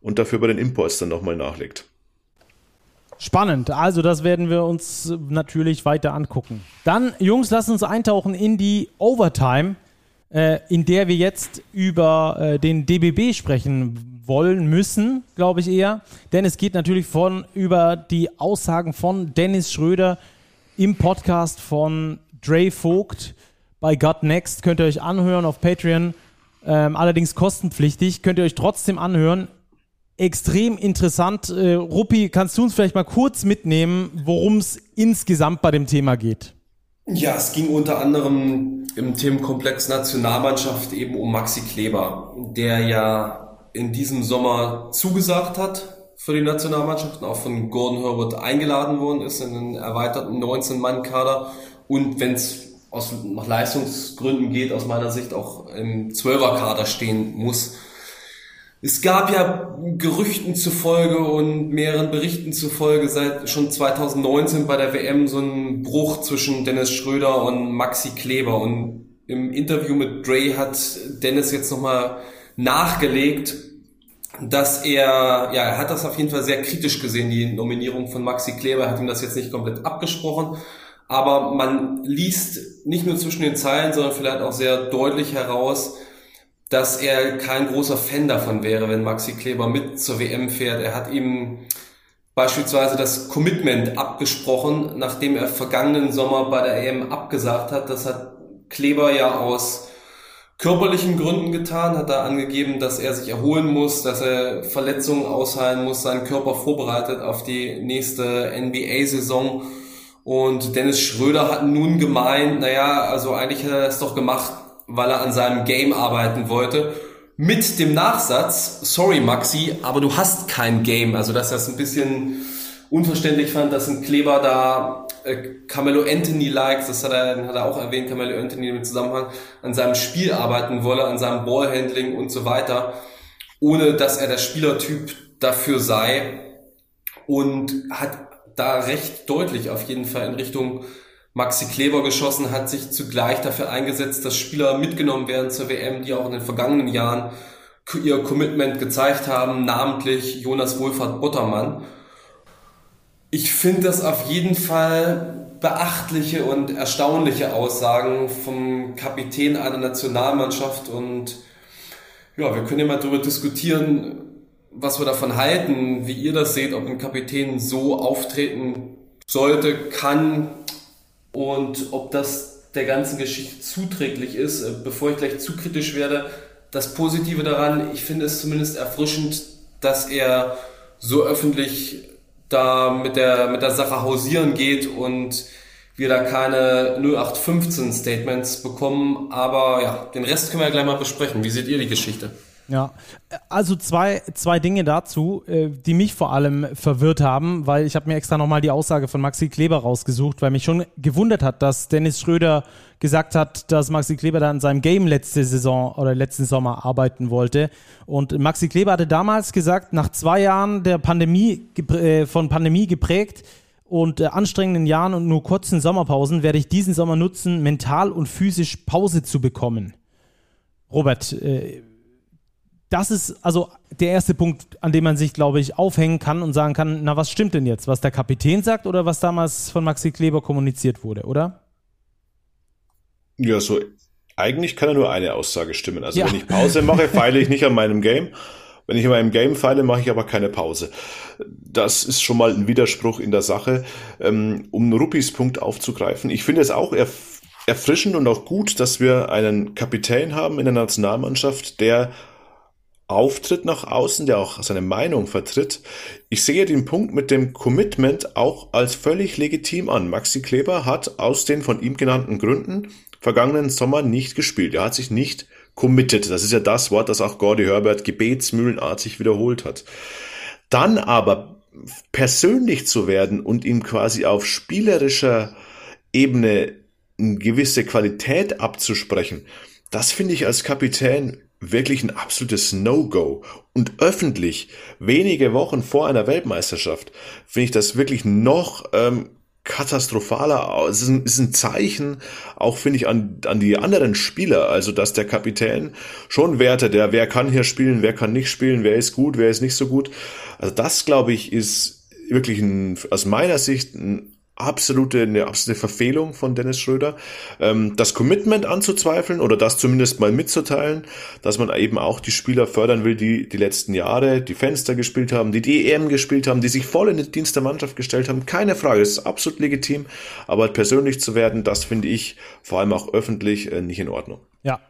und dafür bei den Imports dann nochmal nachlegt. Spannend. Also das werden wir uns natürlich weiter angucken. Dann, Jungs, lasst uns eintauchen in die Overtime, äh, in der wir jetzt über äh, den DBB sprechen wollen müssen, glaube ich eher. Denn es geht natürlich von über die Aussagen von Dennis Schröder im Podcast von Dre Vogt bei God Next. Könnt ihr euch anhören auf Patreon. Ähm, allerdings kostenpflichtig. Könnt ihr euch trotzdem anhören. Extrem interessant. Äh, Ruppi, kannst du uns vielleicht mal kurz mitnehmen, worum es insgesamt bei dem Thema geht? Ja, es ging unter anderem im Themenkomplex Nationalmannschaft eben um Maxi Kleber, der ja in diesem Sommer zugesagt hat für die Nationalmannschaft und auch von Gordon Herbert eingeladen worden ist in einen erweiterten 19-Mann-Kader und wenn es aus nach Leistungsgründen geht, aus meiner Sicht auch im 12er-Kader stehen muss. Es gab ja Gerüchten zufolge und mehreren Berichten zufolge seit schon 2019 bei der WM so einen Bruch zwischen Dennis Schröder und Maxi Kleber und im Interview mit Dre hat Dennis jetzt nochmal nachgelegt, dass er, ja, er hat das auf jeden Fall sehr kritisch gesehen, die Nominierung von Maxi Kleber, hat ihm das jetzt nicht komplett abgesprochen, aber man liest nicht nur zwischen den Zeilen, sondern vielleicht auch sehr deutlich heraus, dass er kein großer Fan davon wäre, wenn Maxi Kleber mit zur WM fährt. Er hat ihm beispielsweise das Commitment abgesprochen, nachdem er vergangenen Sommer bei der EM abgesagt hat. Das hat Kleber ja aus körperlichen Gründen getan, hat er angegeben, dass er sich erholen muss, dass er Verletzungen ausheilen muss, seinen Körper vorbereitet auf die nächste NBA-Saison. Und Dennis Schröder hat nun gemeint, naja, also eigentlich hat er das doch gemacht, weil er an seinem Game arbeiten wollte. Mit dem Nachsatz, sorry Maxi, aber du hast kein Game. Also dass es ein bisschen unverständlich fand, dass ein Kleber da äh, Carmelo Anthony likes, das hat er, hat er auch erwähnt, Carmelo Anthony im Zusammenhang, an seinem Spiel arbeiten wolle, an seinem Ballhandling und so weiter, ohne dass er der Spielertyp dafür sei und hat da recht deutlich auf jeden Fall in Richtung Maxi Kleber geschossen, hat sich zugleich dafür eingesetzt, dass Spieler mitgenommen werden zur WM, die auch in den vergangenen Jahren ihr Commitment gezeigt haben, namentlich Jonas Wohlfahrt Buttermann. Ich finde das auf jeden Fall beachtliche und erstaunliche Aussagen vom Kapitän einer Nationalmannschaft und ja, wir können ja mal darüber diskutieren, was wir davon halten, wie ihr das seht, ob ein Kapitän so auftreten sollte, kann und ob das der ganzen Geschichte zuträglich ist. Äh, bevor ich gleich zu kritisch werde, das Positive daran, ich finde es zumindest erfrischend, dass er so öffentlich da mit der, mit der Sache hausieren geht und wir da keine 0815 Statements bekommen. Aber ja, den Rest können wir ja gleich mal besprechen. Wie seht ihr die Geschichte? Ja, also zwei, zwei Dinge dazu, äh, die mich vor allem verwirrt haben, weil ich habe mir extra nochmal die Aussage von Maxi Kleber rausgesucht, weil mich schon gewundert hat, dass Dennis Schröder gesagt hat, dass Maxi Kleber da an seinem Game letzte Saison oder letzten Sommer arbeiten wollte. Und Maxi Kleber hatte damals gesagt, nach zwei Jahren der Pandemie, äh, von Pandemie geprägt, und äh, anstrengenden Jahren und nur kurzen Sommerpausen werde ich diesen Sommer nutzen, mental und physisch Pause zu bekommen. Robert, äh, das ist also der erste Punkt, an dem man sich, glaube ich, aufhängen kann und sagen kann, na, was stimmt denn jetzt? Was der Kapitän sagt oder was damals von Maxi Kleber kommuniziert wurde, oder? Ja, so eigentlich kann ja nur eine Aussage stimmen. Also ja. wenn ich Pause mache, feile ich nicht an meinem Game. Wenn ich in meinem Game feile, mache ich aber keine Pause. Das ist schon mal ein Widerspruch in der Sache. Ähm, um Ruppis Punkt aufzugreifen, ich finde es auch erf erfrischend und auch gut, dass wir einen Kapitän haben in der Nationalmannschaft, der auftritt nach außen, der auch seine Meinung vertritt. Ich sehe den Punkt mit dem Commitment auch als völlig legitim an. Maxi Kleber hat aus den von ihm genannten Gründen vergangenen Sommer nicht gespielt. Er hat sich nicht committed. Das ist ja das Wort, das auch Gordy Herbert gebetsmühlenartig wiederholt hat. Dann aber persönlich zu werden und ihm quasi auf spielerischer Ebene eine gewisse Qualität abzusprechen, das finde ich als Kapitän wirklich ein absolutes No-Go. Und öffentlich, wenige Wochen vor einer Weltmeisterschaft, finde ich das wirklich noch ähm, katastrophaler. Es ist ein, ist ein Zeichen, auch finde ich, an, an die anderen Spieler. Also, dass der Kapitän schon wertet, der, wer kann hier spielen, wer kann nicht spielen, wer ist gut, wer ist nicht so gut. Also, das, glaube ich, ist wirklich ein, aus meiner Sicht ein absolute, eine absolute Verfehlung von Dennis Schröder, ähm, das Commitment anzuzweifeln oder das zumindest mal mitzuteilen, dass man eben auch die Spieler fördern will, die die letzten Jahre die Fenster gespielt haben, die die EM gespielt haben, die sich voll in den Dienst der Mannschaft gestellt haben. Keine Frage, das ist absolut legitim, aber persönlich zu werden, das finde ich vor allem auch öffentlich äh, nicht in Ordnung. Ja,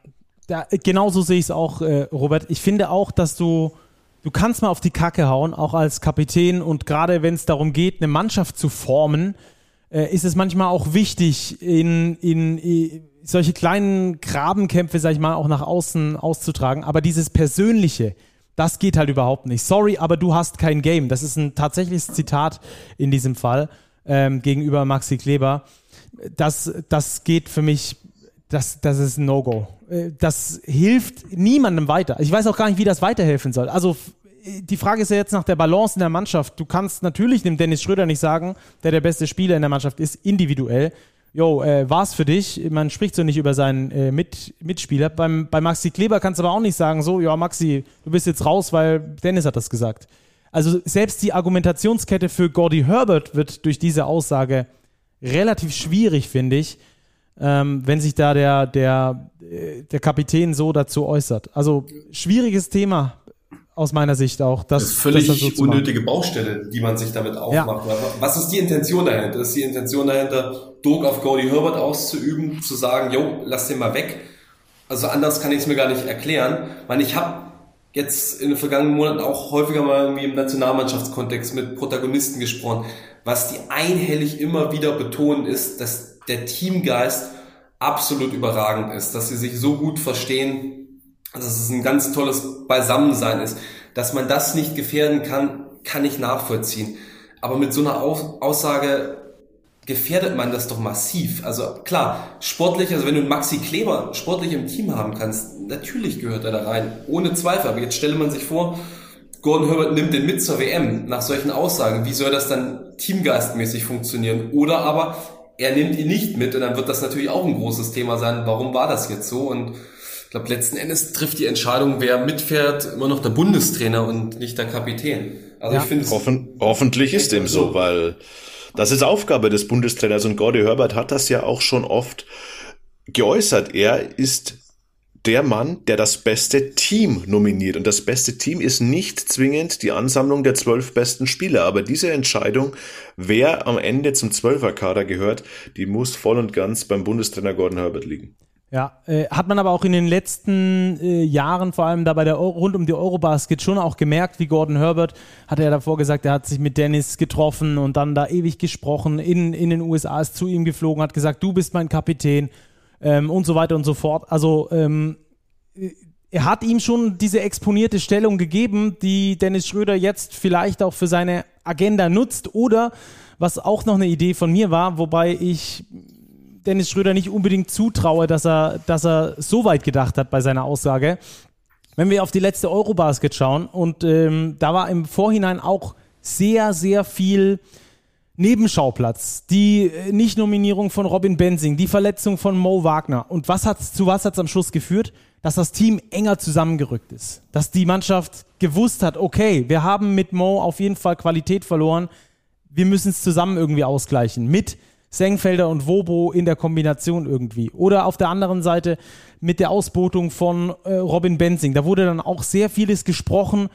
da, genauso sehe ich es auch, äh, Robert. Ich finde auch, dass du du kannst mal auf die Kacke hauen, auch als Kapitän und gerade wenn es darum geht, eine Mannschaft zu formen, äh, ist es manchmal auch wichtig, in, in, in solche kleinen Grabenkämpfe, sag ich mal, auch nach außen auszutragen. Aber dieses Persönliche, das geht halt überhaupt nicht. Sorry, aber du hast kein Game. Das ist ein tatsächliches Zitat in diesem Fall ähm, gegenüber Maxi Kleber. Das, das geht für mich, das, das ist ein No-Go. Äh, das hilft niemandem weiter. Ich weiß auch gar nicht, wie das weiterhelfen soll. Also die Frage ist ja jetzt nach der Balance in der Mannschaft. Du kannst natürlich dem Dennis Schröder nicht sagen, der der beste Spieler in der Mannschaft ist, individuell. Jo, äh, war's für dich? Man spricht so nicht über seinen äh, Mit Mitspieler. Beim, bei Maxi Kleber kannst du aber auch nicht sagen, so, ja, Maxi, du bist jetzt raus, weil Dennis hat das gesagt. Also selbst die Argumentationskette für Gordy Herbert wird durch diese Aussage relativ schwierig, finde ich, ähm, wenn sich da der, der, äh, der Kapitän so dazu äußert. Also schwieriges Thema aus meiner Sicht auch. Das, das ist völlig das so unnötige Baustelle, die man sich damit aufmacht. Ja. Was ist die Intention dahinter? Ist die Intention dahinter, Druck auf Cody Herbert auszuüben, zu sagen, yo, lass den mal weg? Also anders kann ich es mir gar nicht erklären. Ich meine, ich habe jetzt in den vergangenen Monaten auch häufiger mal irgendwie im Nationalmannschaftskontext mit Protagonisten gesprochen. Was die einhellig immer wieder betonen ist, dass der Teamgeist absolut überragend ist, dass sie sich so gut verstehen, dass es ein ganz tolles Beisammensein ist. Dass man das nicht gefährden kann, kann ich nachvollziehen. Aber mit so einer Aussage gefährdet man das doch massiv. Also klar, sportlich, also wenn du Maxi Kleber sportlich im Team haben kannst, natürlich gehört er da rein, ohne Zweifel. Aber jetzt stelle man sich vor, Gordon Herbert nimmt den mit zur WM nach solchen Aussagen. Wie soll das dann teamgeistmäßig funktionieren? Oder aber er nimmt ihn nicht mit und dann wird das natürlich auch ein großes Thema sein. Warum war das jetzt so? Und ich glaube, letzten Endes trifft die Entscheidung, wer mitfährt, immer noch der Bundestrainer und nicht der Kapitän. Also ja. ich finde Hoffen, hoffentlich ist dem so, weil das ist Aufgabe des Bundestrainers und Gordy Herbert hat das ja auch schon oft geäußert. Er ist der Mann, der das beste Team nominiert. Und das beste Team ist nicht zwingend die Ansammlung der zwölf besten Spieler. Aber diese Entscheidung, wer am Ende zum Zwölferkader gehört, die muss voll und ganz beim Bundestrainer Gordon Herbert liegen. Ja, äh, hat man aber auch in den letzten äh, Jahren, vor allem da bei der Euro, rund um die Eurobasket, schon auch gemerkt, wie Gordon Herbert, hat er davor gesagt, er hat sich mit Dennis getroffen und dann da ewig gesprochen, in, in den USA ist zu ihm geflogen, hat gesagt, du bist mein Kapitän ähm, und so weiter und so fort. Also ähm, er hat ihm schon diese exponierte Stellung gegeben, die Dennis Schröder jetzt vielleicht auch für seine Agenda nutzt oder was auch noch eine Idee von mir war, wobei ich Dennis Schröder nicht unbedingt zutraue, dass er, dass er so weit gedacht hat bei seiner Aussage. Wenn wir auf die letzte Eurobasket schauen und ähm, da war im Vorhinein auch sehr, sehr viel Nebenschauplatz, die äh, Nicht-Nominierung von Robin Benzing, die Verletzung von Mo Wagner. Und was hat's, zu was hat es am Schluss geführt? Dass das Team enger zusammengerückt ist. Dass die Mannschaft gewusst hat, okay, wir haben mit Mo auf jeden Fall Qualität verloren. Wir müssen es zusammen irgendwie ausgleichen. Mit Sengfelder und Wobo in der Kombination irgendwie. Oder auf der anderen Seite mit der Ausbotung von äh, Robin Benzing. Da wurde dann auch sehr vieles gesprochen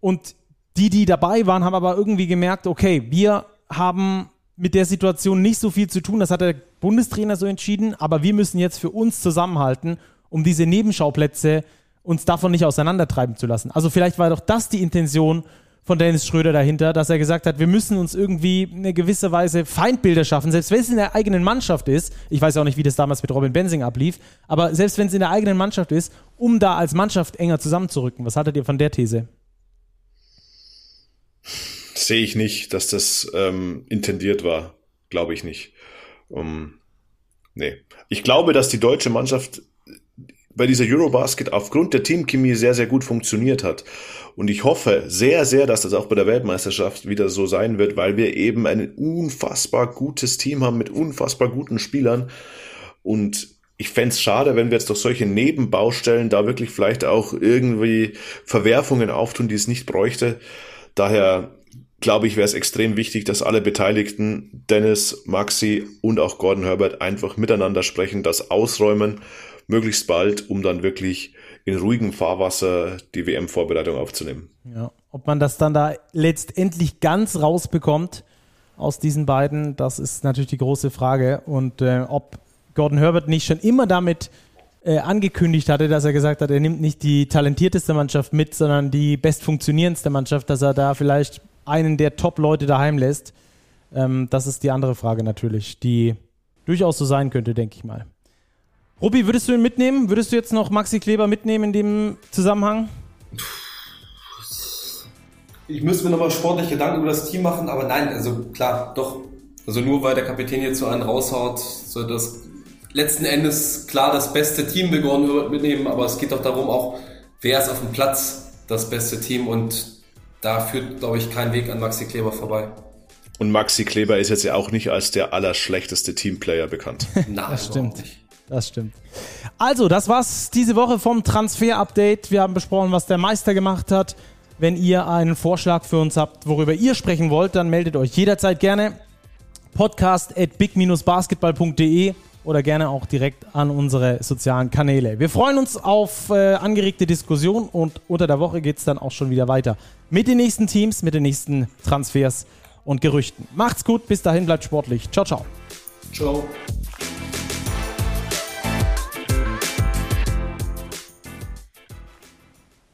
und die, die dabei waren, haben aber irgendwie gemerkt, okay, wir haben mit der Situation nicht so viel zu tun. Das hat der Bundestrainer so entschieden, aber wir müssen jetzt für uns zusammenhalten, um diese Nebenschauplätze uns davon nicht auseinandertreiben zu lassen. Also vielleicht war doch das die Intention von Dennis Schröder dahinter, dass er gesagt hat, wir müssen uns irgendwie eine gewisse Weise Feindbilder schaffen, selbst wenn es in der eigenen Mannschaft ist. Ich weiß auch nicht, wie das damals mit Robin Benzing ablief, aber selbst wenn es in der eigenen Mannschaft ist, um da als Mannschaft enger zusammenzurücken. Was haltet ihr von der These? Sehe ich nicht, dass das ähm, intendiert war. Glaube ich nicht. Um, nee. Ich glaube, dass die deutsche Mannschaft bei dieser Eurobasket aufgrund der Teamchemie sehr, sehr gut funktioniert hat. Und ich hoffe sehr, sehr, dass das auch bei der Weltmeisterschaft wieder so sein wird, weil wir eben ein unfassbar gutes Team haben mit unfassbar guten Spielern. Und ich fände es schade, wenn wir jetzt durch solche Nebenbaustellen da wirklich vielleicht auch irgendwie Verwerfungen auftun, die es nicht bräuchte. Daher glaube ich, wäre es extrem wichtig, dass alle Beteiligten, Dennis, Maxi und auch Gordon Herbert, einfach miteinander sprechen, das ausräumen möglichst bald, um dann wirklich in ruhigem Fahrwasser die WM-Vorbereitung aufzunehmen. Ja, ob man das dann da letztendlich ganz rausbekommt aus diesen beiden, das ist natürlich die große Frage. Und äh, ob Gordon Herbert nicht schon immer damit äh, angekündigt hatte, dass er gesagt hat, er nimmt nicht die talentierteste Mannschaft mit, sondern die bestfunktionierendste Mannschaft, dass er da vielleicht einen der Top-Leute daheim lässt. Ähm, das ist die andere Frage natürlich, die durchaus so sein könnte, denke ich mal. Rubi, würdest du ihn mitnehmen? Würdest du jetzt noch Maxi Kleber mitnehmen in dem Zusammenhang? Ich müsste mir nochmal sportlich Gedanken über das Team machen, aber nein, also klar, doch. Also nur weil der Kapitän jetzt so einen raushaut, soll das letzten Endes klar das beste Team begonnen mitnehmen, aber es geht doch darum auch, wer ist auf dem Platz das beste Team und da führt, glaube ich, kein Weg an Maxi Kleber vorbei. Und Maxi Kleber ist jetzt ja auch nicht als der allerschlechteste Teamplayer bekannt. <laughs> Nein, das stimmt. Nicht. Das stimmt. Also, das war's diese Woche vom Transfer-Update. Wir haben besprochen, was der Meister gemacht hat. Wenn ihr einen Vorschlag für uns habt, worüber ihr sprechen wollt, dann meldet euch jederzeit gerne. Podcast at big-basketball.de oder gerne auch direkt an unsere sozialen Kanäle. Wir freuen uns auf äh, angeregte Diskussion und unter der Woche geht es dann auch schon wieder weiter mit den nächsten Teams, mit den nächsten Transfers und Gerüchten. Macht's gut, bis dahin, bleibt sportlich. Ciao, ciao. Ciao.